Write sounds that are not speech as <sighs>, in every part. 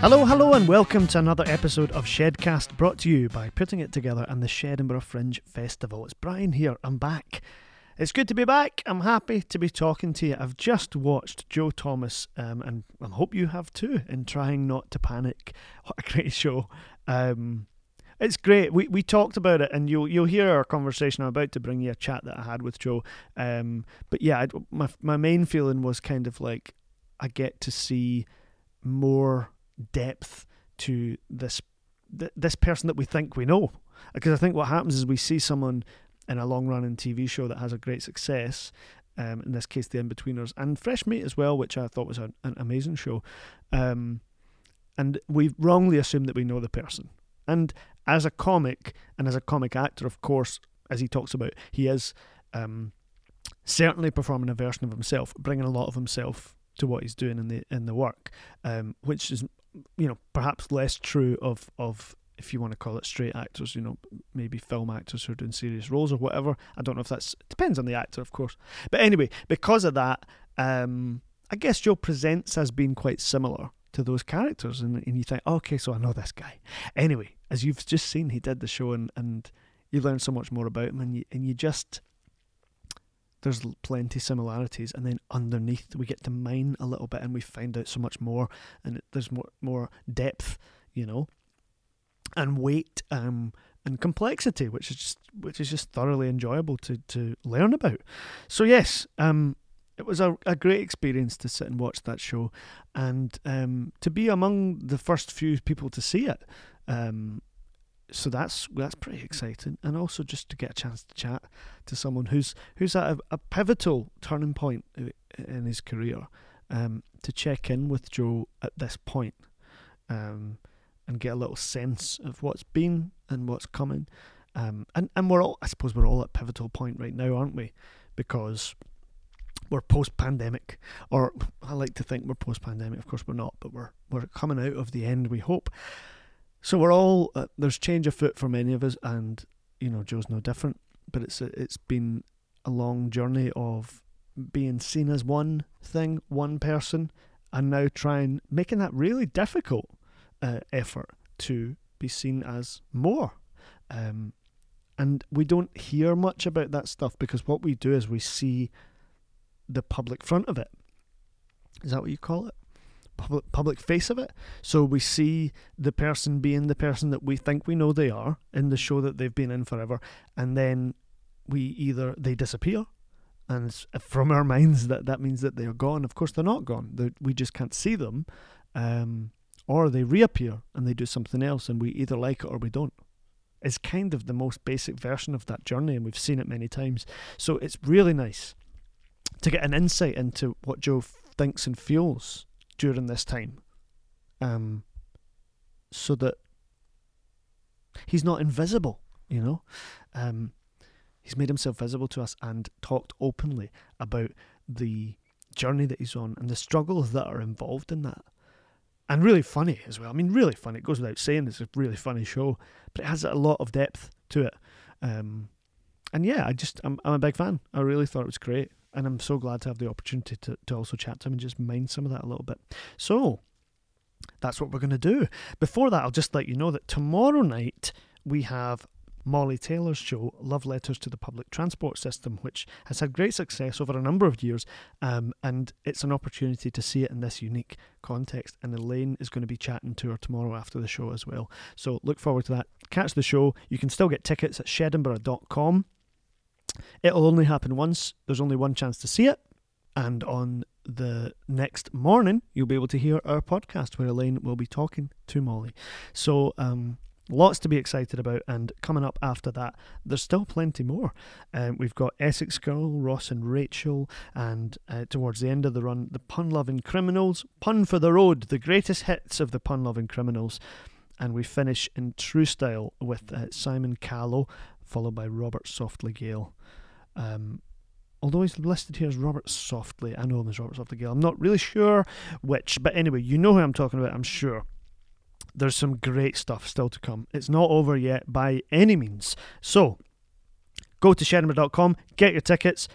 Hello, hello, and welcome to another episode of Shedcast brought to you by Putting It Together and the Shedinburgh Fringe Festival. It's Brian here, I'm back. It's good to be back. I'm happy to be talking to you. I've just watched Joe Thomas, um, and I hope you have too, in Trying Not to Panic. <laughs> What a great show. Um, it's great. We we talked about it, and you'll you'll hear our conversation. I'm about to bring you a chat that I had with Joe. Um, but yeah, I, my my main feeling was kind of like I get to see more depth to this th- this person that we think we know. Because I think what happens is we see someone in a long running TV show that has a great success. Um, in this case, The Inbetweeners and Fresh Meat as well, which I thought was an, an amazing show. Um, and we wrongly assume that we know the person. And as a comic and as a comic actor, of course, as he talks about, he is um, certainly performing a version of himself, bringing a lot of himself to what he's doing in the in the work, um, which is you know perhaps less true of of if you want to call it straight actors, you know, maybe film actors who are doing serious roles or whatever. I don't know if that's depends on the actor, of course. But anyway, because of that, um, I guess Joe presents as being quite similar to those characters, and, and you think, okay, so I know this guy. Anyway, as you've just seen, he did the show, and, and you learn so much more about him, and you and you just there's plenty similarities, and then underneath we get to mine a little bit, and we find out so much more, and there's more more depth, you know and weight um, and complexity, which is just which is just thoroughly enjoyable to to learn about. So yes, um, it was a, a great experience to sit and watch that show, and um, to be among the first few people to see it. Um, so that's that's pretty exciting, and also just to get a chance to chat to someone who's who's at a, a pivotal turning point in his career. Um, to check in with Joe at this point. Um, and get a little sense of what's been and what's coming. Um, and and we're all, I suppose, we're all at pivotal point right now, aren't we? Because we're post-pandemic, or I like to think we're post-pandemic. Of course, we're not, but we're we're coming out of the end. We hope. So we're all uh, there's change afoot for many of us, and you know Joe's no different. But it's a, it's been a long journey of being seen as one thing, one person, and now trying making that really difficult uh, effort to be seen as more. Um, and we don't hear much about that stuff because what we do is we see the public front of it. Is that what you call it? Public, public face of it. So we see the person being the person that we think we know they are in the show that they've been in forever, and then we either they disappear, and from our <laughs> minds that that means that they are gone. Of course, they're not gone. They're, we just can't see them. Um, or they reappear and they do something else and we either like it or we don't. It's kind of the most basic version of that journey and we've seen it many times. So it's really nice to get an insight into what Joe thinks and feels during this time. Um, so that he's not invisible, you know. Um, he's made himself visible to us and talked openly about the journey that he's on and the struggles that are involved in that and really funny as well. I mean, really funny. It goes without saying, it's a really funny show, but it has a lot of depth to it. Um, and yeah, I just I'm I'm a big fan. I really thought it was great, and I'm so glad to have the opportunity to to also chat to him and just mind some of that a little bit. So that's what we're going to do. Before that, I'll just let you know that tomorrow night we have Molly Taylor's show, Love Letters to the Public Transport System, which has had great success over a number of years. Um, and it's an opportunity to see it in this unique context. And Elaine is going to be chatting to her tomorrow after the show as well. So look forward to that. Catch the show. You can still get tickets at shedinburgh.com. It'll only happen once, there's only one chance to see it. And on the next morning, you'll be able to hear our podcast where Elaine will be talking to Molly. So, um, Lots to be excited about, and coming up after that, there's still plenty more. Um, we've got Essex Girl, Ross and Rachel, and uh, towards the end of the run, the Pun Loving Criminals, Pun for the Road, the greatest hits of the Pun Loving Criminals. And we finish in true style with uh, Simon Callow, followed by Robert Softley Gale. Um, although he's listed here as Robert Softley, I know him as Robert Softley Gale. I'm not really sure which, but anyway, you know who I'm talking about, I'm sure there's some great stuff still to come. It's not over yet by any means. So, go to shedinburgh.com, get your tickets,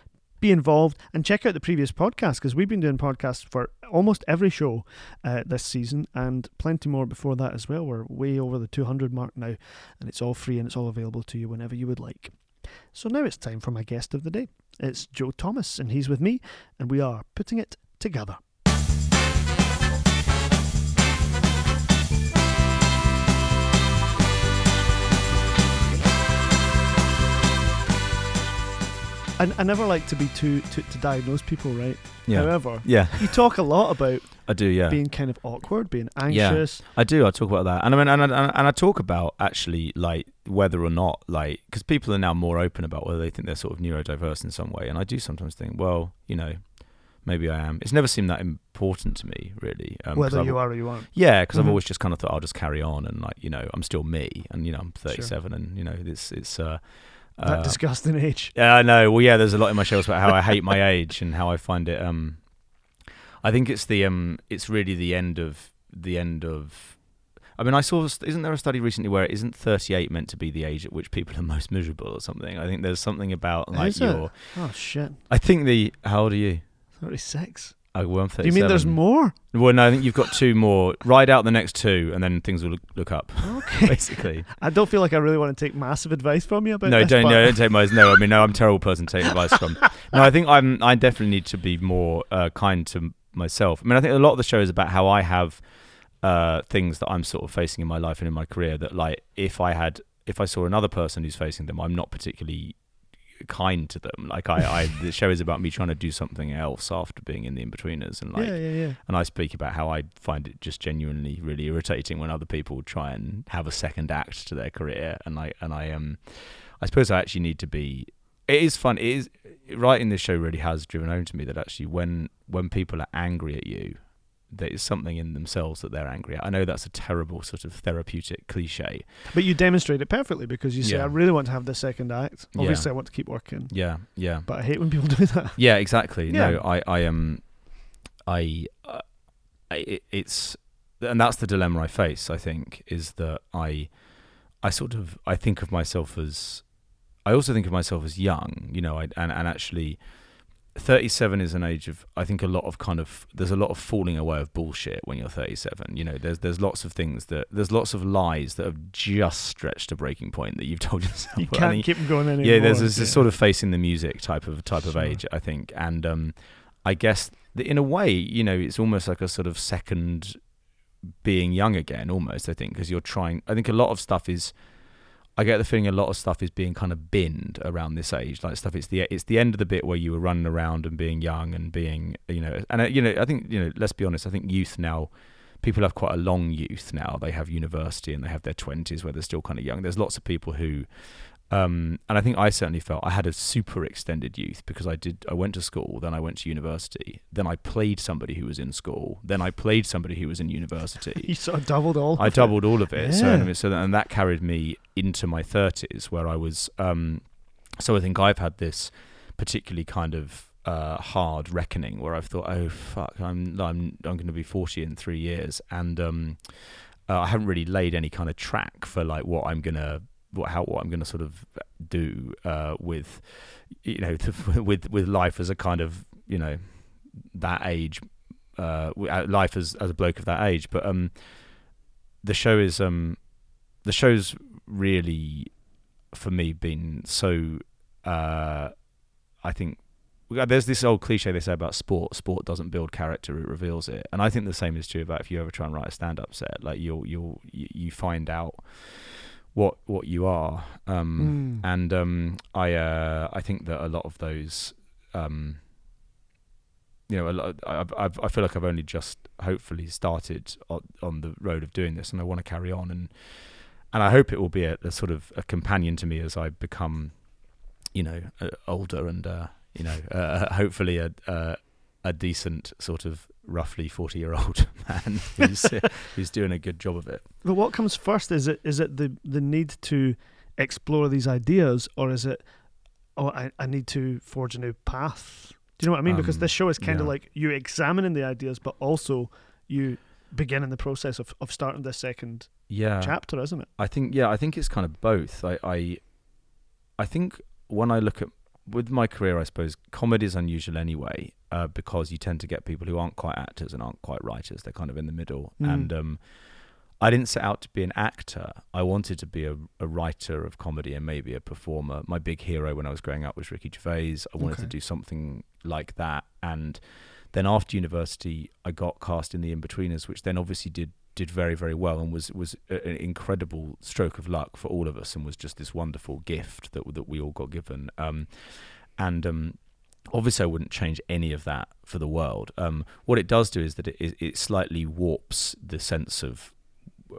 be involved and check out the previous podcast because we've been doing podcasts for almost every show uh, this season and plenty more before that as well. We're way over the 200 mark now, and it's all free and it's all available to you whenever you would like. So now it's time for my guest of the day. It's Joe Thomas, and he's with me, and we are putting it together. I, I never like to be too to, to diagnose people, right? Yeah. However, Yeah, you talk a lot about I do. Yeah, being kind of awkward, being anxious. Yeah, I do. I talk about that, and I mean, and I, and I talk about actually like whether or not like because people are now more open about whether they think they're sort of neurodiverse in some way, and I do sometimes think, well, you know, maybe I am. It's never seemed that important to me, really. Um, whether you are or you aren't. Yeah, because Mhm. I've always just kind of thought I'll just carry on and like you know I'm still me, and you know I'm 37, and you know it's it's. Uh, that uh, disgusting age. Yeah, I know. Well, yeah, there's a lot in my shows about how I hate my age and how I find it. Um, I think it's the um, it's really the end of the end of. I mean, I saw. Isn't there a study recently where it isn't 38 meant to be the age at which people are most miserable or something? I think there's something about like Is your. It? Oh shit! I think the. How old are you? 36. 37. Do you mean there's more? Well, no, I think you've got two more. Ride out the next two, and then things will look, look up. Okay. <laughs> basically. I don't feel like I really want to take massive advice from you about no, this, Don't. No, don't take my No, I mean, no, I'm a terrible person to take advice from. <laughs> No, I think I'm. I definitely need to be more uh, kind to myself. I mean, I think a lot of the show is about how I have uh, things that I'm sort of facing in my life and in my career that, like, if I had, if I saw another person who's facing them, I'm not particularly kind to them. Like, I, I the show is about me trying to do something else after being in the Inbetweeners, and like, yeah, yeah, yeah. and I speak about how I find it just genuinely really irritating when other people try and have a second act to their career, and I and I um, I suppose I actually need to be. It is fun. It is writing this show really has driven home to me that actually when when people are angry at you, there is something in themselves that they're angry at. I know that's a terrible sort of therapeutic cliche. But you demonstrate it perfectly because you say, Yeah. "I really want to have the second act." Yeah. Obviously, I want to keep working, Yeah, yeah. but I hate when people <laughs> do that. Yeah, exactly. Yeah. No, I, I um, I, uh, I, it, it's, and that's the dilemma I face. I think is that I, I sort of, I think of myself as, I also think of myself as young. You know, I, and and actually, thirty-seven is an age of, I think a lot of kind of, there's a lot of falling away of bullshit when you're thirty-seven. You know, there's there's lots of things that, there's lots of lies that have just stretched a breaking point that you've <laughs> told yourself. You can't keep them going anymore. yeah, there's this, yeah. sort of facing the music type of type of age, I think, and um, I guess that in a way, you know, it's almost like a sort of second being young again, almost. I think because you're trying. I think a lot of stuff is. I get the feeling a lot of stuff is being kind of binned around this age, like stuff. It's the it's the end of the bit where you were running around and being young and being, you know, and uh, you know, I think you know. Let's be honest. I think youth now people have quite a long youth now. They have university and they have their twenties where they're still kind of young. There's lots of people who, um, and I think I certainly felt I had a super extended youth because I did. I went to school, then I went to university, then I played somebody who was in school, then I played somebody who was in university. <laughs> You sort of doubled all. I of it. doubled all of it. So, Yeah. anyway, so that, and that carried me into my thirties, where I was. Um, so I think I've had this particularly kind of uh, hard reckoning, where I've thought, oh fuck, I'm I'm I'm going to be forty in three years, and um, uh, I haven't really laid any kind of track for like what I'm gonna what how what I'm gonna sort of do uh, with you know <laughs> with with life as a kind of you know that age uh, uh, life as as a bloke of that age, but um the show is um the show's really for me been so uh I think there's this old cliche they say about sport sport doesn't build character it reveals it. And I think the same is true about if you ever try and write a stand up set like you'll you'll you you find out what what you are um Mm. and um I uh I think that a lot of those um you know, a lot, I, I, I feel like I've only just hopefully started on, on the road of doing this, and I want to carry on, and and I hope it will be a, a sort of a companion to me as I become, you know, uh, older and uh, you know, uh, hopefully a, a a decent sort of roughly forty year old <laughs> man who's who's doing a good job of it. But what comes first? Is it is it the the need to explore these ideas, or is it oh I, I need to forge a new path? Do you know what I mean? because Um, this show is kind of yeah. like you examining the ideas, but also you beginning the process of, of starting this second Yeah, chapter, isn't it? I think yeah, I think it's kind of both. I I, I think when I look at with my career, I suppose comedy is unusual anyway, uh, because you tend to get people who aren't quite actors and aren't quite writers. They're kind of in the middle. Mm. And um, I didn't set out to be an actor. I wanted to be a, a writer of comedy and maybe a performer. My big hero when I was growing up was Ricky Gervais. I wanted to do something like that. And then after university, I got cast in The Inbetweeners, which then obviously did did very very well and was was an incredible stroke of luck for all of us and was just this wonderful gift that that we all got given. Um, and um, obviously, I wouldn't change any of that for the world. Um, what it does do is that it, it, it slightly warps the sense of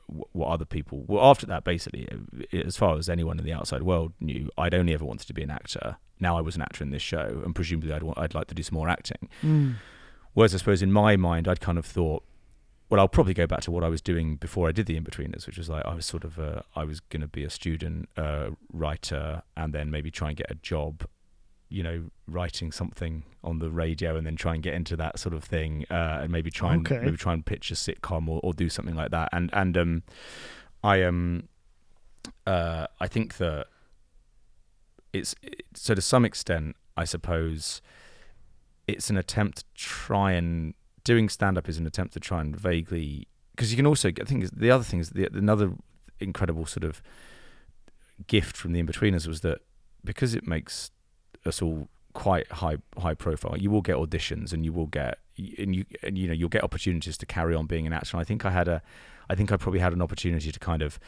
what other people. Well, after that, basically, uh, as far as anyone in the outside world knew, I'd only ever wanted to be an actor. Now I was an actor in this show, and presumably, I'd want, I'd like to do some more acting. Mm. Whereas I suppose in my mind, I'd kind of thought, well, I'll probably go back to what I was doing before I did the Inbetweeners, which was like I was sort of a, I was going to be a student uh, writer and then maybe try and get a job, you know, writing something on the radio and then try and get into that sort of thing uh, and maybe try and Okay. maybe try and pitch a sitcom or, or do something like that. And and um, I um, uh, I think that it's it, so to some extent, I suppose it's an attempt to try and doing stand up is an attempt to try and vaguely because you can also I think the other thing is the another incredible sort of gift from the Inbetweeners was that because it makes us all quite high high profile you will get auditions and you will get and you and you know you'll get opportunities to carry on being an actor. And I think I had a I think I probably had an opportunity to kind of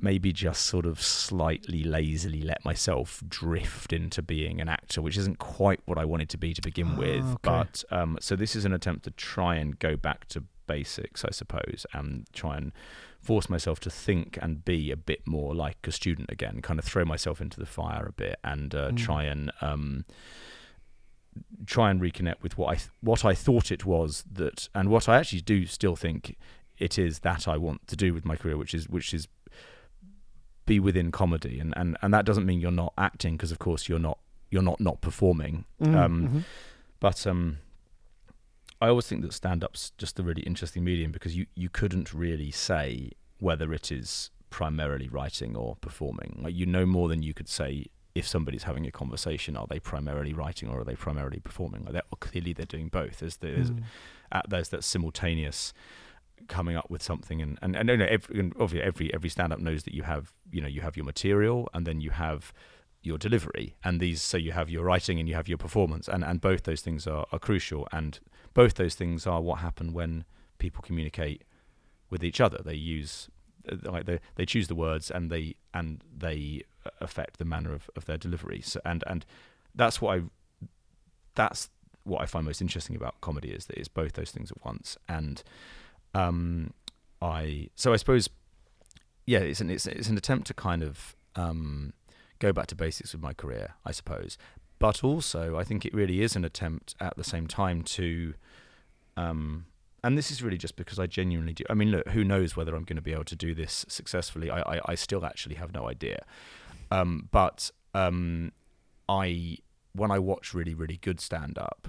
maybe just sort of slightly lazily let myself drift into being an actor, which isn't quite what I wanted to be to begin Ah, with. okay. But um, so this is an attempt to try and go back to basics, I suppose, and try and force myself to think and be a bit more like a student again, kind of throw myself into the fire a bit and uh, Mm. try and. Um, try and reconnect with what I th- what I thought it was that and what I actually do still think it is that I want to do with my career which is which is be within comedy and and, and that doesn't mean you're not acting because of course you're not you're not not performing Mm, um mhm. but um I always think that stand up's just a really interesting medium because you you couldn't really say whether it is primarily writing or performing like you know more than you could say if somebody's having a conversation are they primarily writing or are they primarily performing like they're, clearly they're doing both there's there's Mm. uh, there's that simultaneous coming up with something and and, and you know, every and obviously every every stand up knows that you have you know you have your material and then you have your delivery. And these so you have your writing and you have your performance. And and both those things are, are crucial. And both those things are what happen when people communicate with each other. They use uh, like they they choose the words and they and they affect the manner of, of their delivery. So, and and that's what I that's what I find most interesting about comedy is that it's both those things at once. And um, I so I suppose yeah, it's an it's, it's an attempt to kind of um, go back to basics with my career, I suppose. But also, I think it really is an attempt at the same time to, um, and this is really just because I genuinely do. I mean, look, who knows whether I'm going to be able to do this successfully? I I, I still actually have no idea. Um, but um, I when I watch really really good stand up,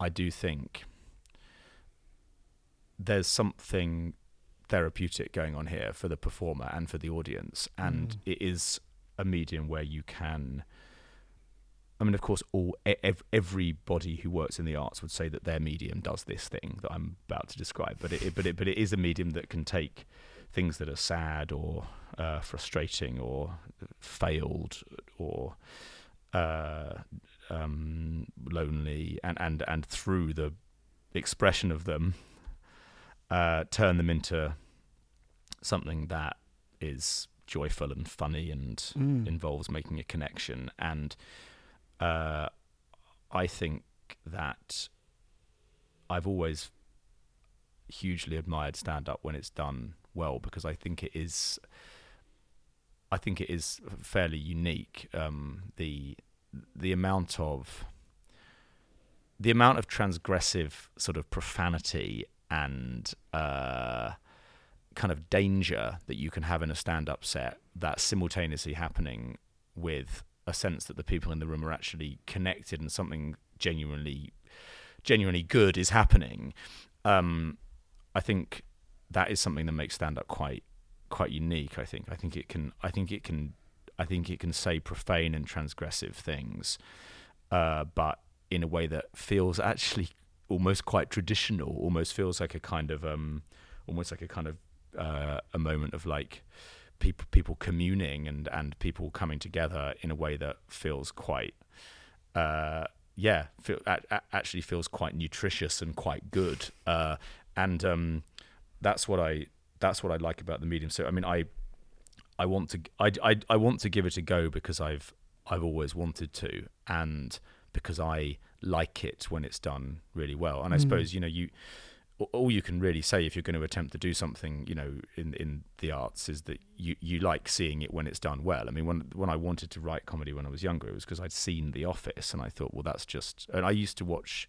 I do think there's something therapeutic going on here for the performer and for the audience, and Mm. it is a medium where you can. I mean, of course, all ev- everybody who works in the arts would say that their medium does this thing that I'm about to describe, but it, but it but it is a medium that can take things that are sad or uh, frustrating or failed or uh, um, lonely, and, and and through the expression of them, uh, turn them into something that is joyful and funny and Mm. involves making a connection. And uh, I think that I've always hugely admired stand up when it's done well because I think it is. I think it is fairly unique. Um, the the amount of the amount of transgressive sort of profanity and uh, kind of danger that you can have in a stand-up set that's simultaneously happening with a sense that the people in the room are actually connected and something genuinely genuinely good is happening. Um, I think that is something that makes stand-up quite quite unique I think. I think it can I think it can I think it can say profane and transgressive things, uh, but in a way that feels actually almost quite traditional. Almost feels like a kind of um, almost like a kind of uh, a moment of like people people communing and and people coming together in a way that feels quite uh, yeah feel, a, a, actually feels quite nutritious and quite good uh, and um, that's what I that's what I like about the medium so I mean I I want to I, I, I want to give it a go because I've I've always wanted to and because I like it when it's done really well and I mm. suppose you know you all you can really say if you're going to attempt to do something, you know, in in the arts is that you you like seeing it when it's done well. I mean, when when I wanted to write comedy when I was younger, it was because I'd seen The Office, and I thought, well, that's just. And I used to watch,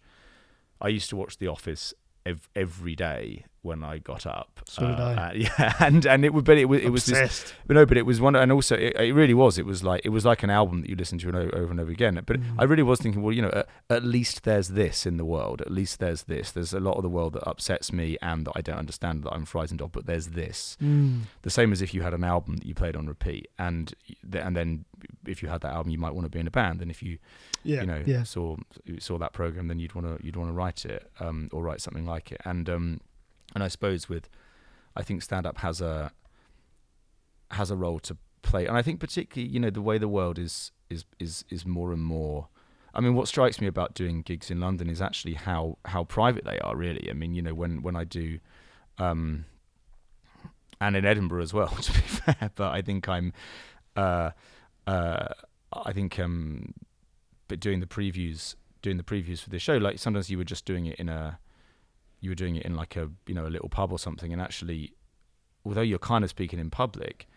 I used to watch The Office ev- every day when I got up. So did I. Uh, <laughs> yeah, and and it would, but it was it was this, but no, but it was one, and also it, it, really was. It was like it was like an album that you listen to over and over again. But mm. I really was thinking, well, you know, at, at, least there's this in the world. At least there's this. There's a lot of the world that upsets me and that I don't understand that I'm frightened of. But there's this. Mm. The same as if you had an album that you played on repeat, and and then if you had that album, you might want to be in a band. And if you yeah, you know yeah. saw saw that program, then you'd want to you'd want to write it um, or write something like it. And um, and I suppose with, I think stand up has a has a role to play, and I think particularly you know the way the world is is is is more and more. I mean, what strikes me about doing gigs in London is actually how how private they are. Really, I mean, you know, when when I do, um, and in Edinburgh as well, <laughs> to be fair. But I think I'm, uh, uh, I think um, but doing the previews, doing the previews for this show, like sometimes you were just doing it in a you were doing it in like a you know a little pub or something, and actually, although you're kind of speaking in public,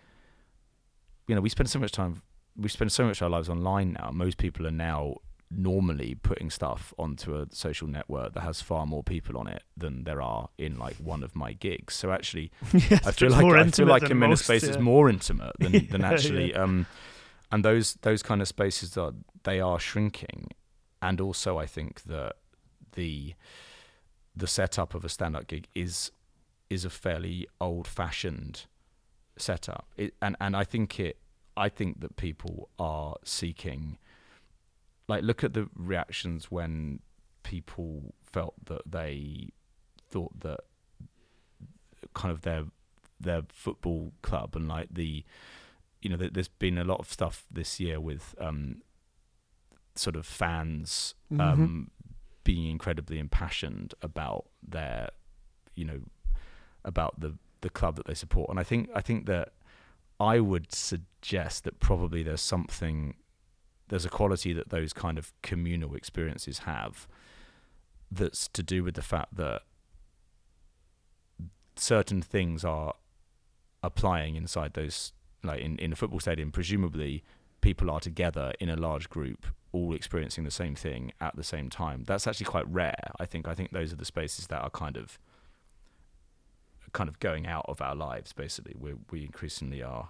you know we spend so much time, we spend so much of our lives online now. Most people are now normally putting stuff onto a social network that has far more people on it than there are in like one of my gigs. So actually, <laughs> yes, I feel like I feel like I'm in a space that's more intimate than <laughs> yeah, than actually. Yeah. Um, and those those kind of spaces are they are shrinking, and also I think that the the setup of a stand-up gig is is a fairly old-fashioned setup, it, and and I think it. I think that people are seeking. Like, look at the reactions when people felt that they thought that kind of their their football club and like the you know there's been a lot of stuff this year with um sort of fans mm-hmm. um being incredibly impassioned about their, you know, about the the club that they support. And I think I think that I would suggest that probably there's something, there's a quality that those kind of communal experiences have, that's to do with the fact that certain things are applying inside those like in, in a football stadium presumably people are together in a large group all experiencing the same thing at the same time. That's actually quite rare. I think. I think those are the spaces that are kind of, kind of going out of our lives. Basically, we we increasingly are.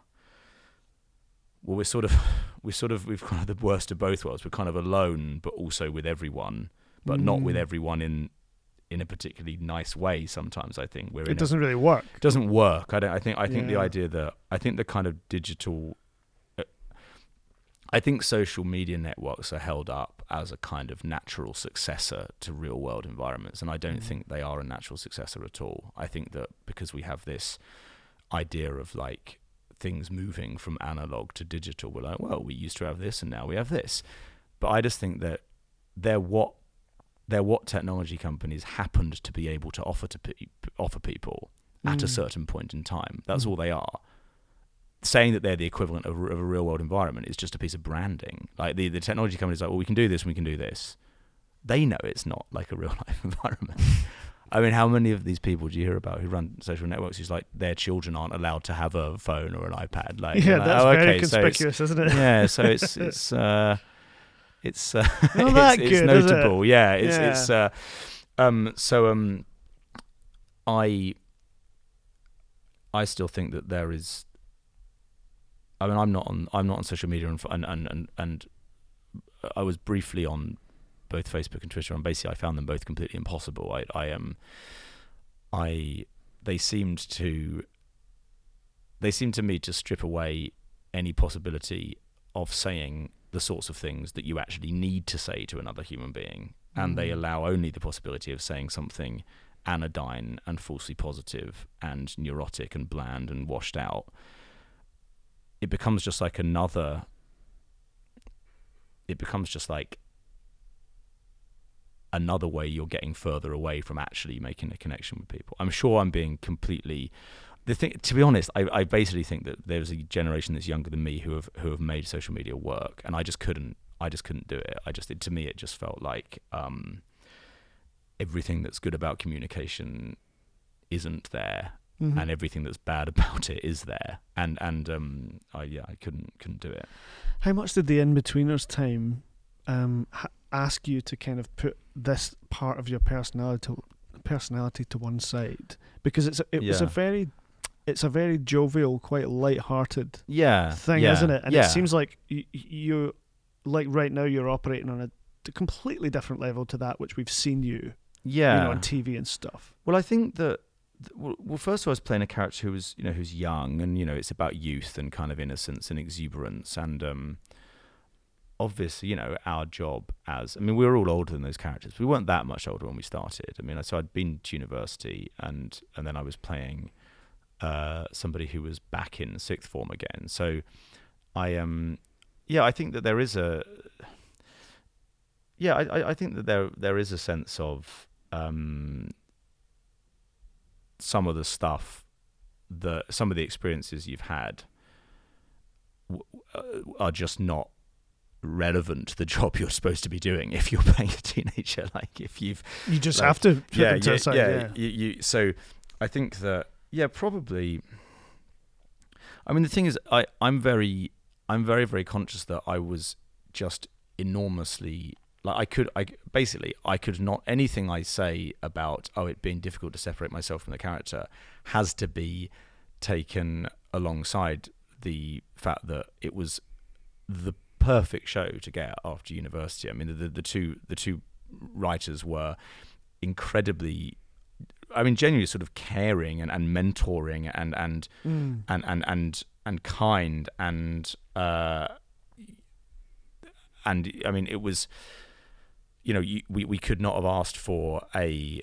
Well, we're sort of, <laughs> we're sort of, we've kind of the worst of both worlds. We're kind of alone, but also with everyone, but mm. not with mm. everyone in in a particularly nice way sometimes i think we're it doesn't a, really work it doesn't work i don't i think i think yeah. the idea that i think the kind of digital I think social media networks are held up as a kind of natural successor to real world environments. And I don't mm. think they are a natural successor at all. I think that because we have this idea of like things moving from analog to digital, we're like, well, we used to have this and now we have this. But I just think that they're what they're what technology companies happened to be able to offer to pe- offer people mm. at a mm. certain point in time. That's mm. all they are saying that they're the equivalent of, of, a real world environment is just a piece of branding. Like the, the technology companies like, well, we can do this, we can do this. They know it's not like a real <laughs> life environment. I mean, how many of these people do you hear about who run social networks who's like their children aren't allowed to have a phone or an iPad? Like, yeah, like, that's oh, very okay, conspicuous, so isn't it? Yeah, so <laughs> it's it's uh, it's uh, <laughs> that it's, good, it's notable. It? Yeah, it's yeah. it's uh, um, so um, I I still think that there is I mean, I'm not on I'm not on social media and and and and, I was briefly on both Facebook and Twitter, and basically I found them both completely impossible. I I am um, I they seemed to they seemed to me to strip away any possibility of saying the sorts of things that you actually need to say to another human being, and they Mm. allow only the possibility of saying something anodyne and falsely positive and neurotic and bland and washed out. It becomes just like another. It becomes just like another way you're getting further away from actually making a connection with people. I'm sure I'm being completely the thing to be honest, I, I basically think that there's a generation that's younger than me who have who have made social media work and I just couldn't I just couldn't do it. I just it, to me it just felt like um, everything that's good about communication isn't there Mhm. and everything that's bad <laughs> about it is there. And and um I yeah, I couldn't couldn't do it. How much did the Inbetweeners time um, ha- ask you to kind of put this part of your personality to, personality to one side? Because it's a, it was a very it's a very jovial, quite light-hearted Yeah. thing, yeah, isn't it? And yeah. it seems like you, you like right now you're operating on a completely different level to that which we've seen you, yeah. you know, on TV and stuff. Well, I think that th- well, first of all, I was playing a character who was, you know, who's young, and you know, it's about youth and kind of innocence and exuberance, and um, obviously, you know, our job as I mean, we were all older than those characters. We weren't that much older when we started. I mean, so I'd been to university, and and then I was playing uh, somebody who was back in sixth form again. So I um, yeah, I think that there is a yeah, I- I think that there there is a sense of um some of the stuff that some of the experiences you've had w- uh, are just not relevant to the <laughs> job you're supposed to be doing if you're playing a teenager <laughs> like if you've You just Like, have to yeah to yeah, side. yeah, Yeah. You, you so i think that yeah probably i mean the thing is i i'm very i'm very very conscious that i was just enormously like i could i basically i could not anything i say about oh it being difficult to separate myself from the character has to be taken alongside the fact that it was the perfect show to get after university i mean the, the, the two the two writers were incredibly I mean genuinely sort of caring and, and mentoring and and, Mm. and and and and kind and uh and I mean it was you know you, we we could not have asked for a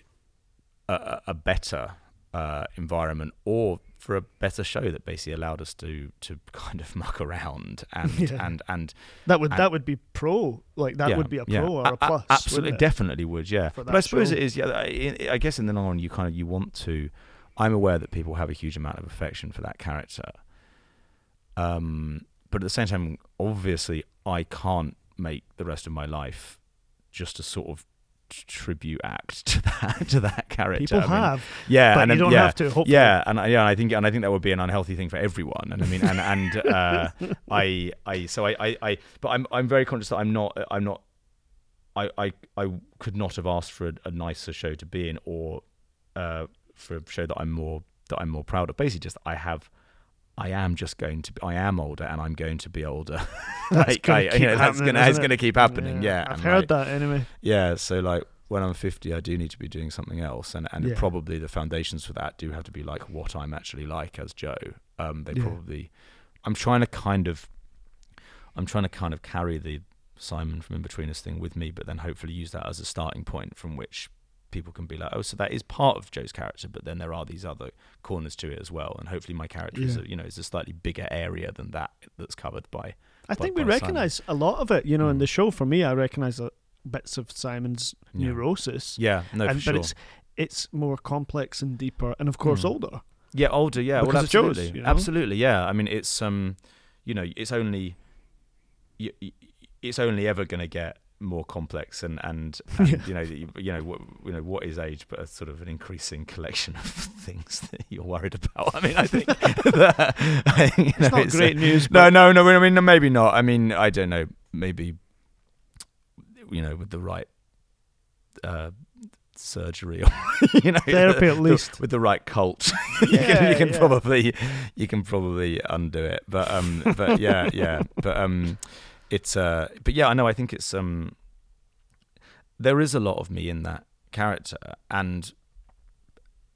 a, a better uh, environment or for a better show that basically allowed us to to <laughs> kind of muck around and Yeah. and and That would And- that would be pro. Like that yeah, would be a yeah. pro or A- a plus. absolutely, definitely would. Yeah, but I suppose show. it is. Yeah, I, I guess in the long run, you kind of you want to. I'm aware that people have a huge amount of affection for that character. Um, but at the same time, obviously, I can't make the rest of my life just a sort of tribute act <laughs> to that to that character. People I mean, have, yeah, but and you don't yeah, have to. Hopefully. yeah, and I- yeah, I think and I think that would be an unhealthy thing for everyone. And I mean, and and uh, <laughs> I I so I, I I but I'm I'm very conscious that I'm not I'm not I I I could not have asked for a, a nicer show to be in or uh, for a show that I'm more that I'm more proud of. Basically, just I have. I am just going to. Be, I am older, and I'm going to be older. <laughs> That's like, gonna I, keep you know, that's happening, gonna, it's going to keep happening. Yeah, I've and, heard like, that anyway. yeah, so like when I'm 50, I do need to be doing something else, and and Yeah. probably the foundations for that do have to be like what I'm actually like as Joe. Um, they Yeah. probably. I'm trying to kind of. I'm trying to kind of carry the Simon from Inbetweeners thing with me, but then hopefully use that as a starting point from which people can be like, oh, so that is part of Joe's character, but then there are these other corners to it as well, and hopefully my character is, a, you know, is a slightly bigger area than that that's covered by. I by- think we recognise a lot of it. You know, in Mm. the show for me, I recognise uh, bits of Simon's Yeah. neurosis, Yeah, no, and, for sure. but it's it's more complex and deeper, and of course Mm. older. Yeah, older. Yeah, well, Because shows, absolutely, you know? absolutely. Yeah, I mean, it's um, you know, it's only, it's only ever going to get more complex and and, <laughs> and Yeah. you know you, you know what you know what is age but a sort of an increasing collection of <laughs> things that you're worried about. I mean, I think <laughs> that, I you know, It's not it's, great news. no, no, no. I mean, maybe not. I mean, I don't know. Maybe you know, with the right uh, surgery or you know, Therapy at least. with the right cult, you can you can yeah. probably you can probably undo it. But um, but yeah, yeah. But um, it's uh, but yeah, I know. I think it's um, there is a lot of me in that character, and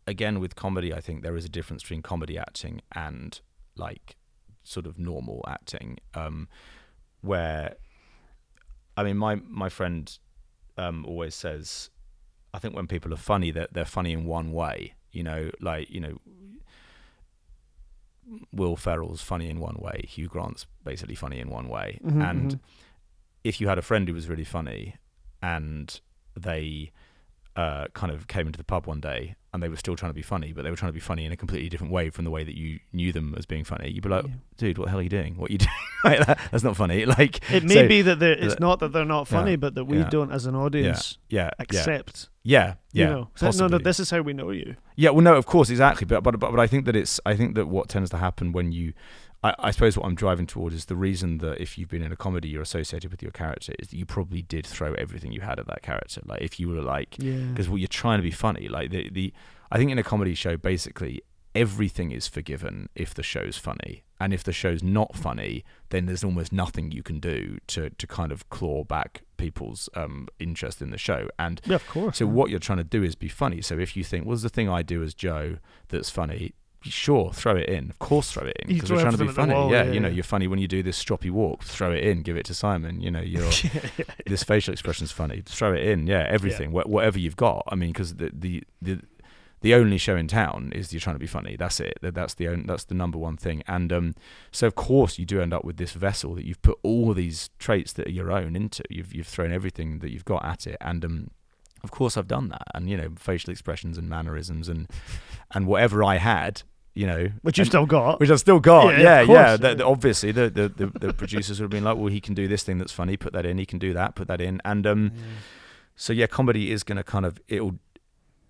again with comedy, I think there is a difference between comedy acting and like sort of normal acting, um, where I mean, my my friend um, always says, I think when people are funny, they're they're funny in one way. You know, like you know, Will Ferrell's funny in one way, Hugh Grant's basically funny in one way, Mhm, and mhm. if you had a friend who was really funny and they uh, kind of came into the pub one day and they were still trying to be funny, but they were trying to be funny in a completely different way from the way that you knew them as being funny, you'd be like, Yeah. dude, what the hell are you doing? What are you <laughs> doing? like that, that's not funny. <laughs> Like It may so- be that it's not that they're not funny, yeah, but that we yeah, don't, as an audience, yeah, yeah, accept. yeah, yeah, You know, So, no, no, this is how we know you. Yeah, well, no, of course, exactly. But but but, but I think that it's I think that what tends to happen when you, I, I suppose what I'm driving toward is the reason that if you've been in a comedy, you're associated with your character is that you probably did throw everything you had at that character. Like if you were like, Yeah. because well, you're trying to be funny. Like the the I think in a comedy show, basically everything is forgiven if the show's funny, and if the show's not funny, then there's almost nothing you can do to to kind of claw back people's um interest in the show. And Yeah, of course. so yeah. what you're trying to do is be funny. So if you think, well, there's the thing I do as Joe that's funny, sure, throw it in. Of course, throw it in because we're trying to be everything at the funny. wall, yeah, yeah, you know, yeah. you're funny when you do this stroppy walk. Throw it in. Give it to Simon. You know, you're <laughs> yeah, this facial expression's funny. Throw it in. Yeah, everything, wha- whatever you've got. I mean, because the the the the only show in town is you're trying to be funny. That's it. That- That's the own, that's the number one thing. And um, so of course you do end up with this vessel that you've put all these traits that are your own into. You've you've thrown everything that you've got at it. And um, of course I've done that. And you know, facial expressions and mannerisms and and whatever I had, you know, Which you've still got. which I've still got. Yeah, Yeah, yeah. The- the- obviously, the, the, the, producers would have been like, well, he can do this thing that's funny. Put that in. He can do that. Put that in. And um, so yeah, comedy is going to kind of it'll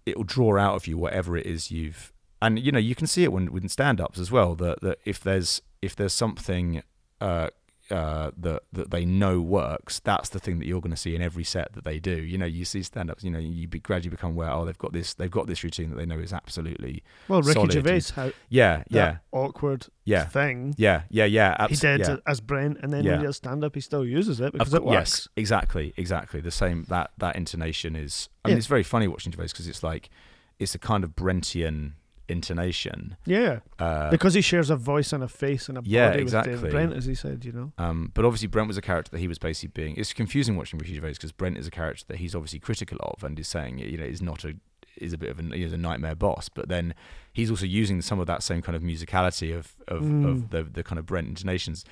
it'll draw out of you whatever it is you've. And you know, you can see it when with stand-ups as well. That that if there's if there's something. Uh, uh, that that they know works. That's the thing that you're going to see in every set that they do. You know, you see stand-ups. You know, you be, gradually become aware. Oh, they've got this. They've got this routine that they know is absolutely. well, Ricky solid Gervais, how Yeah, yeah, awkward yeah, thing yeah, yeah, yeah. he abs- did yeah. as Brent, and then Yeah. when he does stand up, he still uses it because Of it works. Yes, exactly, exactly. The same that that intonation is. I mean, Yeah. it's very funny watching Gervais because it's like it's a kind of Brentian intonation. Yeah, Uh, because he shares a voice and a face and a Yeah, body with exactly. David Brent, as he said. You know. um, but obviously, Brent was a character that he was basically being. It's confusing watching Ricky Gervais because Brent is a character that he's obviously critical of and is saying, you know, is not a is a bit of a he's a nightmare boss. But then he's also using some of that same kind of musicality of of, Mm. of the the kind of Brent intonations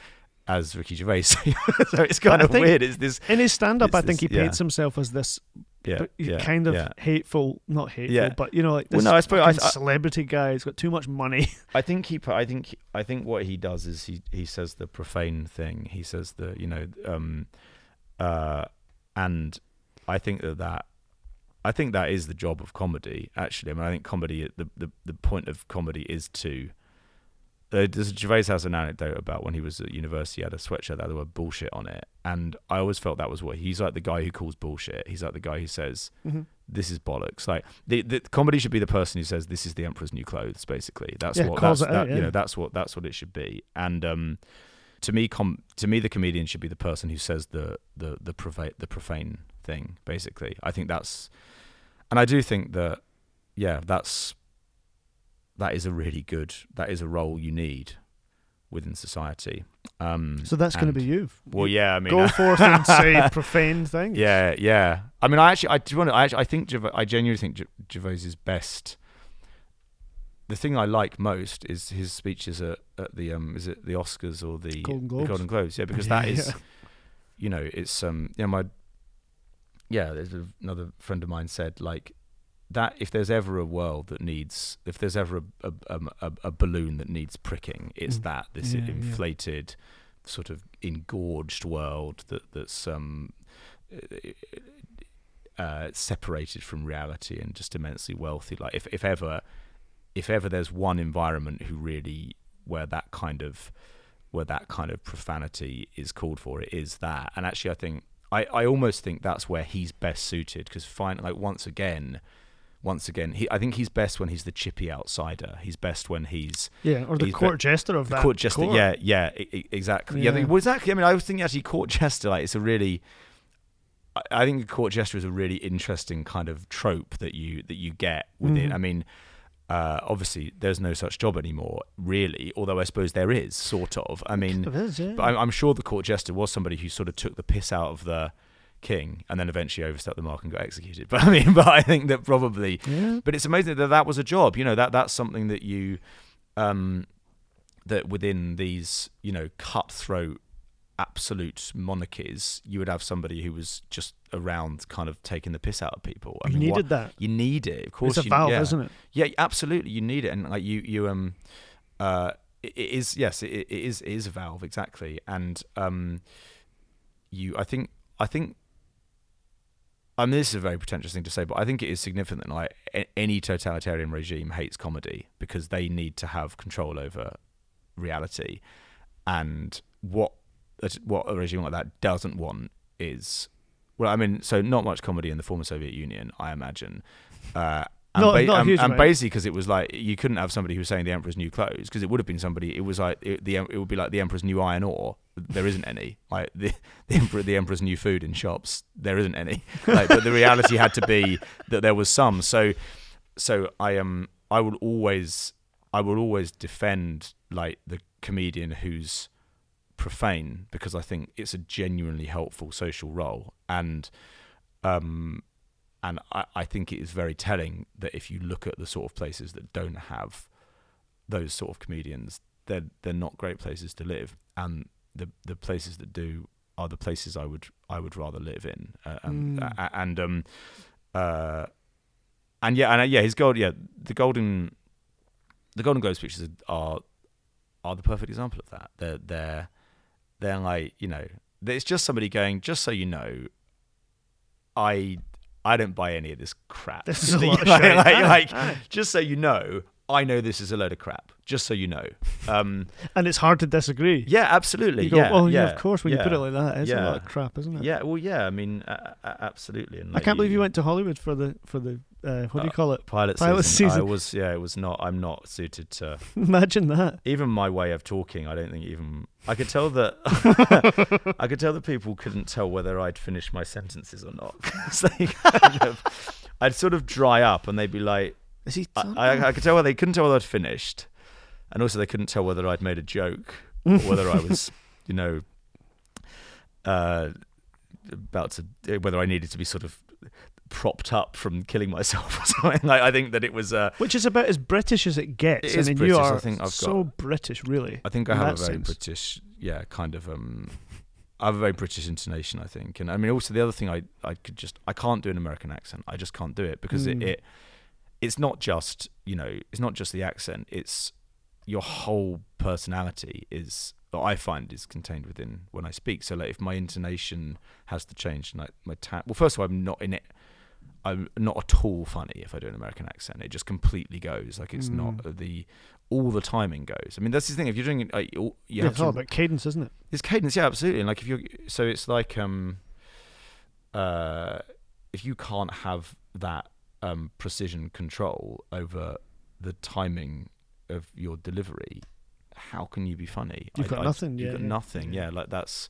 as Ricky Gervais. <laughs> so it's kind of think- weird. It's this. In his stand up, I think he this- yeah. paints himself as this Yeah, yeah, kind of yeah. hateful, not hateful, Yeah. but you know, like Well, no, I suppose I- I- celebrity guy. He's got too much money. <laughs> I think he. I think. I think what he does is he he says the profane thing. He says the you know, um, uh, and I think that that. I think that is the job of comedy. Actually, I mean, I think comedy. The the, the point of comedy is to. Uh, Gervais has an anecdote about when he was at university. He had a sweatshirt that had the word bullshit on it, and I always felt that was what he's like. The guy who calls bullshit. He's like the guy who says this is bollocks. Like the, the comedy should be the person who says this is the emperor's new clothes. Basically, that's Yeah, what that's, out, that, you know that's what that's what it should be. And um, to me, com- to me, the comedian should be the person who says the the the profane the profane thing. Basically, I think that's, and I do think that yeah, that's that is a really good that is a role you need within society. Um, So that's going to be you. well, yeah. I mean, Go <laughs> forth and say profane things. yeah, yeah. I mean, I actually, I do want to. I, actually, I think, Gervais, I genuinely think Ge- is best. The thing I like most is his speeches at, at the um, is it the Oscars or the Golden the Globes. Golden Globes? Yeah, because <laughs> that is, Yeah. you know, it's um, yeah, my, yeah. There's another friend of mine said like that. If there's ever a world that needs, if there's ever a a, a, a balloon that needs pricking, it's Mm. that this Yeah, yeah. inflated, sort of engorged world that that's um uh, separated from reality and just immensely wealthy. Like if if ever if ever there's one environment who really where that kind of where that kind of profanity is called for, it is that. And actually, I think I I almost think that's where he's best suited because fine like once again. Once again, he, I think he's best when he's the chippy outsider. He's best when he's Yeah, or the court ve- jester of the that. court jester. court. Yeah, yeah, exactly. Yeah, Yeah. well, exactly. I mean, I was thinking actually, court jester. Like, it's a really, I, I think court jester is a really interesting kind of trope that you that you get within. Mhm. I mean, uh, obviously there's no such job anymore, really. Although I suppose there is, sort of. I mean, is, yeah. but I'm, I'm sure the court jester was somebody who sort of took the piss out of the king and then eventually overstepped the mark and got executed. <laughs> But I mean, but I think that probably yeah. but it's amazing that that was a job. You know that that's something that you, um, that within these you know cutthroat, absolute monarchies, you would have somebody who was just around, kind of taking the piss out of people. I you mean, what- needed that. you need it, of course. It's a you, valve, yeah. isn't it? Yeah, absolutely. You need it, and like you, you um, uh, it, it is yes, it, it is it is a valve exactly, and um, you, I think, I think. I mean, this is a very pretentious thing to say, but I think it is significant that like any totalitarian regime hates comedy because they need to have control over reality, and what what a regime like that doesn't want is, well, I mean, so not much comedy in the former Soviet Union, I imagine. Uh, and, Not- ba- not and, huge and basically because it was like you couldn't have somebody who was saying the emperor's new clothes because it would have been somebody it was like it, the it would be like the emperor's new iron ore. There isn't any. Like the <laughs> the emperor the emperor's new food in shops there isn't any. <laughs> Like but the reality had to be that there was some. So so I um I would always I will always defend like the comedian who's profane because I think it's a genuinely helpful social role. And um and I, I think it is very telling that if you look at the sort of places that don't have those sort of comedians they're they're not great places to live. And the the places that do are the places I would I would rather live in. Uh, and Mm. a- and um uh and yeah and uh, yeah his gold yeah the golden the golden globe speeches are are the perfect example of that. They're they're they're like you know it's just somebody going just so you know i i don't buy any of this crap. This <laughs> is a You lot of like, like, just so you know i know this is a load of crap just so you know. Um <laughs> And it's hard to disagree. yeah absolutely. You go, yeah oh, yeah, yeah of course, when you put it like that, it's a lot of crap, isn't it? yeah well yeah i mean uh, absolutely. And I can't believe you went to Hollywood for the for the uh, what do you Uh, call it? pilot, Pilot season. I was yeah, it was not. I'm not suited to <laughs> Imagine that. even my way of talking. I don't think even I could tell that <laughs> <laughs> I could tell that people couldn't tell whether I'd finished my sentences or not. they kind of, I'd sort of dry up, and they'd be like, Is he? I, I, I could tell they couldn't tell whether I'd finished, and also they couldn't tell whether I'd made a joke or whether I was, you know, uh, about to whether I needed to be sort of propped up from killing myself <laughs> or something. Like I think that it was. Uh, Which is about as British as it gets. It is I mean, British. you I are think I've so British, really. I think I have a very sense. British, yeah, kind of. Um, I have a very British intonation, I think, and I mean also the other thing I I could just I can't do an American accent. I just can't do it because Mm. it, it it's not just you know it's not just the accent. It's your whole personality is that I find is contained within when I speak. So like if my intonation has to change, like my ta- well, first of all, I'm not in it. I'm not at all funny if I do an American accent. It just completely goes like it's Mm. not the all the timing goes. I mean, that's the thing. If you're doing it, like, you, Yeah, have it's all about cadence, isn't it? it's cadence, yeah, absolutely. And like if you're so it's like um uh if you can't have that um precision control over the timing of your delivery, how can you be funny? You've got nothing, You've yeah, got yeah, nothing. yeah. Yeah. like that's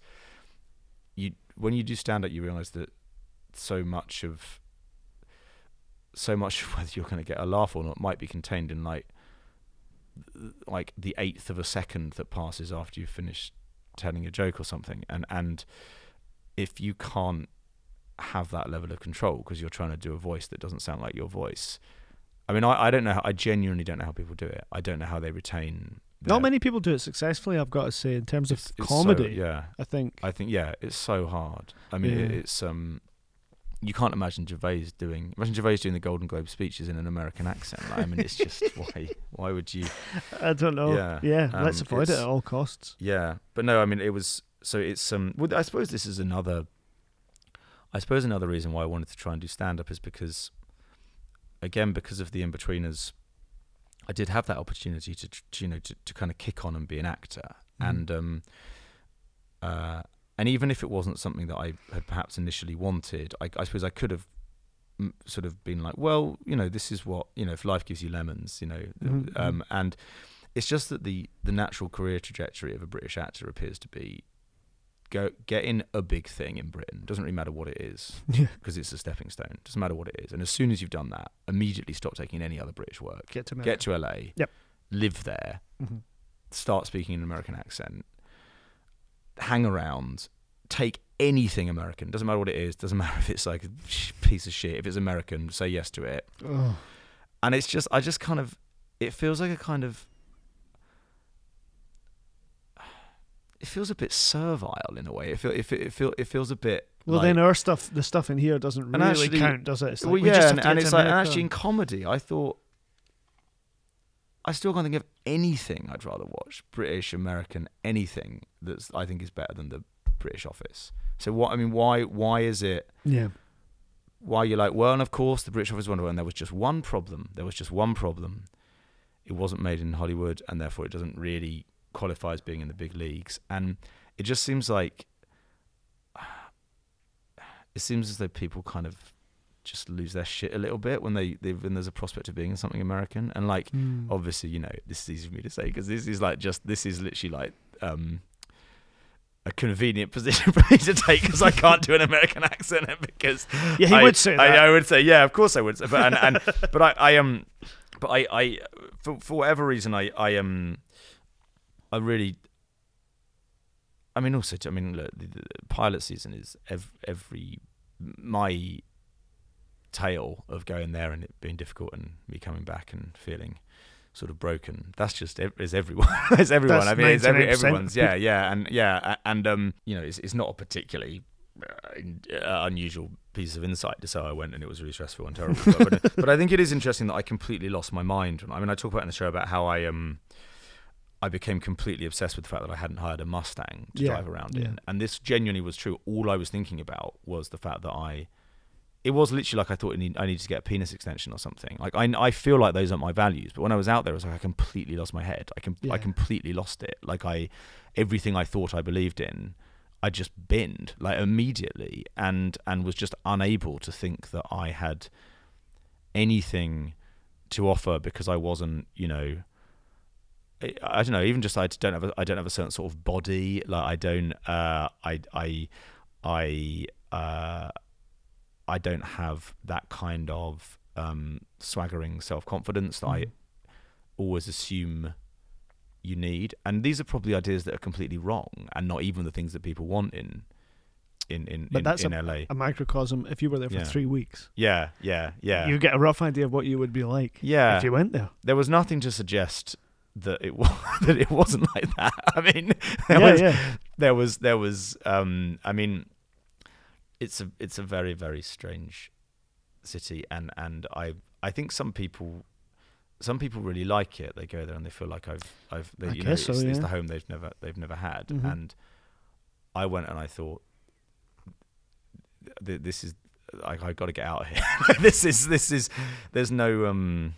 you when you do stand up you realise that so much of so much <laughs> whether you're going to get a laugh or not might be contained in like like the eighth of a second that passes after you've finished telling a joke or something and and if you can't have that level of control because you're trying to do a voice that doesn't sound like your voice i mean i, I don't know how, i genuinely don't know how people do it i don't know how they retain Not many people do it successfully. I've got to say, in terms of it's- it's so- comedy. yeah I think. I think yeah, it's so hard. I mean, it, it's um, you can't imagine Gervais doing. Imagine Gervais doing the Golden Globe speeches in an American accent. Like, I mean, it's just <laughs> why? Why would you? I don't know. Yeah, Yeah, um, let's avoid it at all costs. Yeah, but no, I mean, it was so it's um. Well, I suppose this is another. I suppose another reason why I wanted to try and do stand up is because, again, because of the Inbetweeners, I did have that opportunity to, to you know to, to kind of kick on and be an actor, Mhm. and um, uh, and even if it wasn't something that I had perhaps initially wanted, I, I suppose I could have mm, sort of been like, well, you know, this is what you know. If life gives you lemons, you know, Mhm, um, and it's just that the the natural career trajectory of a British actor appears to be go getting a big thing in Britain doesn't really matter what it is <laughs> Yeah. because it's a stepping stone. Doesn't matter what it is. And as soon as you've done that, immediately stop taking any other British work. Get to America. Get to LA. Yep. Live there. Mhm. Start speaking an American accent. Hang around. Take anything American. Doesn't matter what it is. Doesn't <laughs> matter if it's like a piece of shit. If it's American, say yes to it. Oh. And it's just, I just kind of, it feels like a kind of, it feels a bit servile in a way. It feel, it, feel, it, feel, it feels a bit. Well, like, then our stuff, the stuff in here doesn't really actually- count, does it? It's like, well, we yeah, just and, and it's to like, and actually in comedy, I thought, I still can't think of anything I'd rather watch, British, American, anything that's I think is better than the British Office. So what I mean, why why is it? yeah. Why you're like, well, and of course the British Office is wonderful, and there was just one problem. There was just one problem. It wasn't made in Hollywood, and therefore it doesn't really qualify as being in the big leagues. And it just seems like <sighs> it seems as though people kind of just lose their shit a little bit when they, they when there's a prospect of being in something American. And like, Mm. obviously, you know, this is easy for me to say because this is like just this is literally like um, a convenient <laughs> position for me to take because I can't do an American accent <laughs> because Yeah, he I, would say that. I, I would say yeah, of course I would. Say, but and, and <laughs> but I I um but I I for for whatever reason I I um I really. I mean, also, I mean, look, the, the pilot season is ev- every my tale of going there and it being difficult and me coming back and feeling sort of broken. That's just is everyone. <laughs> it's everyone. That's I mean, it's every, everyone's. Yeah, yeah, and yeah, and um, you know, it's it's not a particularly uh, uh, unusual piece of insight to say I went and it was really stressful and terrible. but, but, <laughs> but I think it is interesting that I completely lost my mind. I mean, I talk about in the show about how I um. I became completely obsessed with the fact that I hadn't hired a Mustang to Yeah, drive around yeah. in, and this genuinely was true. All I was thinking about was the fact that I it was literally like I thought I, need, I needed to get a penis extension or something. Like I, I feel like those aren't my values, but when I was out there, it was like I completely lost my head. I com- Yeah. I completely lost it. Like I, everything I thought I believed in, I just binned like immediately, and and was just unable to think that I had anything to offer because I wasn't, you know. I, I don't know. Even just I don't have a, I don't have a certain sort of body. Like I don't. Uh, I I I. Uh, I don't have that kind of um, swaggering self confidence that I Mm. always assume you need. And these are probably ideas that are completely wrong and not even the things that people want in in in, But in, that's in LA. a microcosm. If you were there for Yeah. three weeks, yeah, yeah, yeah. you get a rough idea of what you would be like. Yeah. If you went there. there was nothing to suggest that it <laughs> was that it wasn't like that. <laughs> I mean, there yeah, was yeah. there was there was um I mean it's a it's a very very strange city and and I I think some people some people really like it. They go there and they feel like I've I've they, you know guess so, it's, it's the home they've never they've never had. Mhm. and I went and I thought th- this is I I got to get out of here. <laughs> This is this is there's no um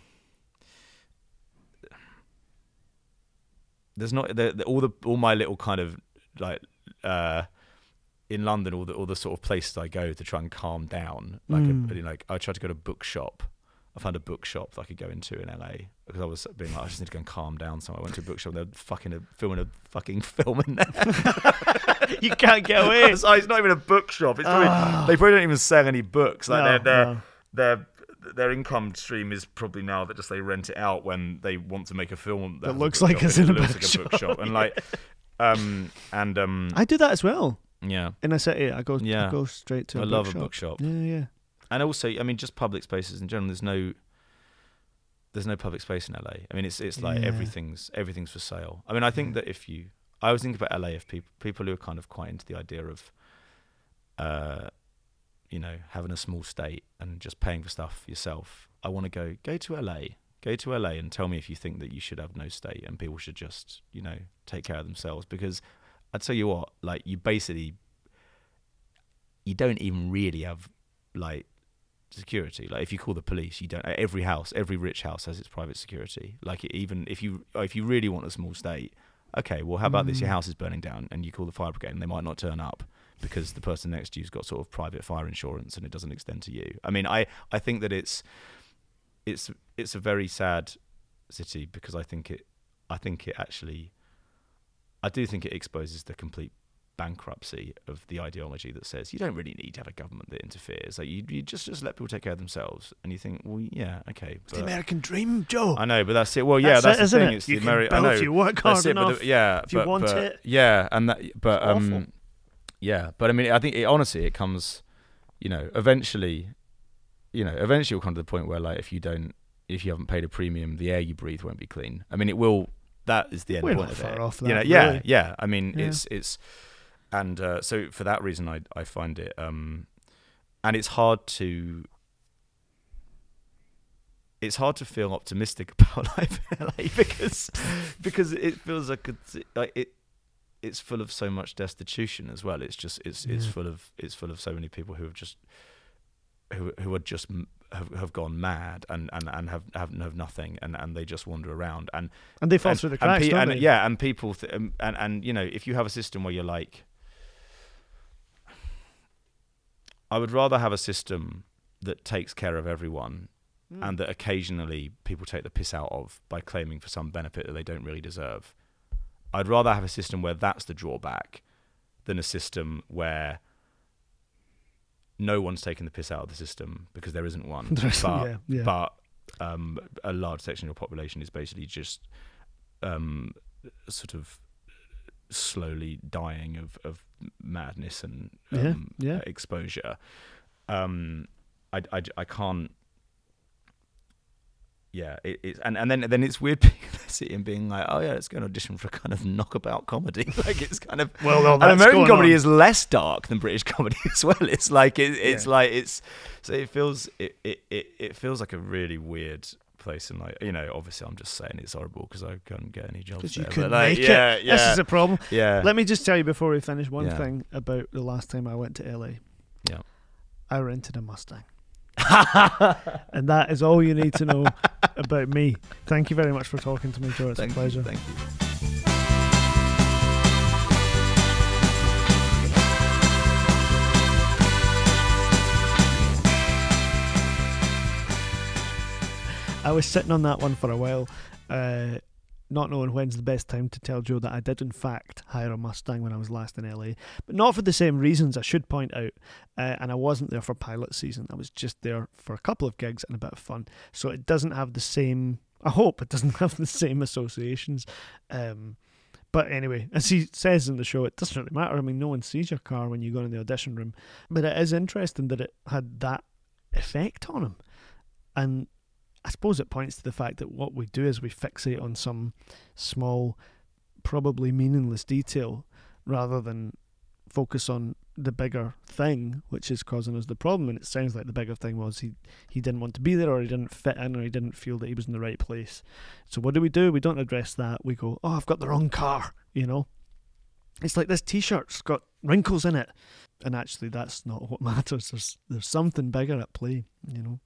there's not the, the, all the all my little kind of like uh in London all the all the sort of places I go to try and calm down like Mm. a, you know, like I tried to go to a bookshop I found a bookshop that I could go into in LA because I was being like I just need to go and calm down so I went to a bookshop they're fucking a, filming a fucking <laughs> film in there <laughs> you can't get away. so it's not even a bookshop it's probably, Ah. they probably don't even sell any books like No, they're, they're, no. their their income stream is probably now that just they rent it out when they want to make a film that, That a looks like it's it in a looks like bookshop, bookshop and like <laughs> um and um I do that as well. Yeah In a city, I go, I Yeah. go straight to. I a love bookshop. a bookshop Yeah, yeah. and also I mean just public spaces in general there's no there's no public space in LA I mean it's it's like Yeah. everything's everything's for sale I mean I think Yeah. that if you I always think about LA if people people who are kind of quite into the idea of uh you know having a small state and just paying for stuff yourself I want to go go to LA go to LA and tell me if you think that you should have no state and people should just you know take care of themselves because I tell you what like you basically you don't even really have like security. Like if you call the police you don't every house every rich house has its private security. Like even if you if you really want a small state okay well how about this? Your Mm. house is burning down and you call the fire brigade and they might not turn up because the person next to you's got sort of private fire insurance and it doesn't extend to you. I mean i i think that it's it's it's a very sad city because i think it i think it actually i do think it exposes the complete bankruptcy of the ideology that says you don't really need to have a government that interferes. Like you, you just just let people take care of themselves, and you think, well, yeah, okay. It's the American dream, Joe. I know, but that's it. Well, yeah, That's that's, it, the thing. it? It's You the can Ameri- I know. if you work hard it, enough. the- yeah, if you but- want but- it. Yeah, and that, but um, yeah, but I mean, I think it, honestly, it comes, you know, eventually, you know, eventually you'll come to the point where, like, if you don't, if you haven't paid a premium, the air you breathe won't be clean. I mean, it will. That is the end We're point not of far it. off you know, yeah, really. yeah. I mean, Yeah. it's it's, and uh, so for that reason, I I find it, um, and it's hard to. It's hard to feel optimistic <laughs> about life LA <laughs> because because it feels like it's, like it it's full of so much destitution as well. It's just it's it's full of it's full of so many people who have just who who are just have, have gone mad and, and, and have, have have nothing and, and they just wander around and And they fall and, through the and pe- don't and, they? yeah and people th- um, and and you know if you have a system where you're like I would rather have a system that takes care of everyone Mm. and that occasionally people take the piss out of by claiming for some benefit that they don't really deserve. I'd rather have a system where that's the drawback than a system where no one's taking the piss out of the system because there isn't one. <laughs> But yeah, yeah. but um, a large section of your population is basically just um, sort of slowly dying of, of madness and Yeah, um, yeah. exposure. Um, I, I, I can't. Yeah, it, it's and, and then then it's weird <laughs> being city and being like, oh yeah, let's go and audition for a kind of knockabout comedy. <laughs> like it's kind of Well, well, and American comedy on. is less dark than British <laughs> comedy as well. It's like it, it's Yeah. like it's so it feels it, it, it, it feels like a really weird place and like you know obviously I'm just saying it's horrible because I couldn't get any jobs Because you there. couldn't but like, make yeah, it. Yeah, This is a problem. yeah. Let me just tell you before we finish one Yeah. thing about the last time I went to LA. Yeah. I rented a Mustang. and that is all you need to know <laughs> about me. Thank you very much for talking to me, Joe. It's Thank a pleasure. You, thank you. I was sitting on that one for a while, uh, not knowing when's the best time to tell Joe that I did, in fact, hire a Mustang when I was last in LA, but not for the same reasons, I should point out. Uh, and I wasn't there for pilot season, I was just there for a couple of gigs and a bit of fun. So it doesn't have the same, I hope it doesn't <laughs> have the same associations. Um, but anyway, as he says in the show, it doesn't really matter. I mean, no one sees your car when you go in the audition room. But it is interesting that it had that effect on him. And I suppose it points to the fact that what we do is we fixate on some small, probably meaningless detail rather than focus on the bigger thing which is causing us the problem. And it sounds like the bigger thing was he, he didn't want to be there or he didn't fit in or he didn't feel that he was in the right place. So what do we do? We don't address that. We go, oh, I've got the wrong car, you know? It's like this t-shirt's got wrinkles in it. And actually that's not what <laughs> matters. There's there's something bigger at play, you know.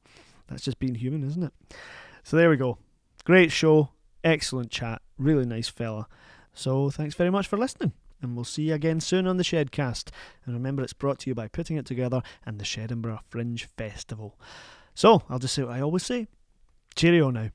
That's just being human, isn't it? So there we go. Great show, excellent chat, really nice fella. So thanks very much for listening, and we'll see you again soon on the Shedcast. And remember, it's brought to you by Putting It Together and the Shedinburgh Fringe Festival. So I'll just say what I always say. Cheerio now.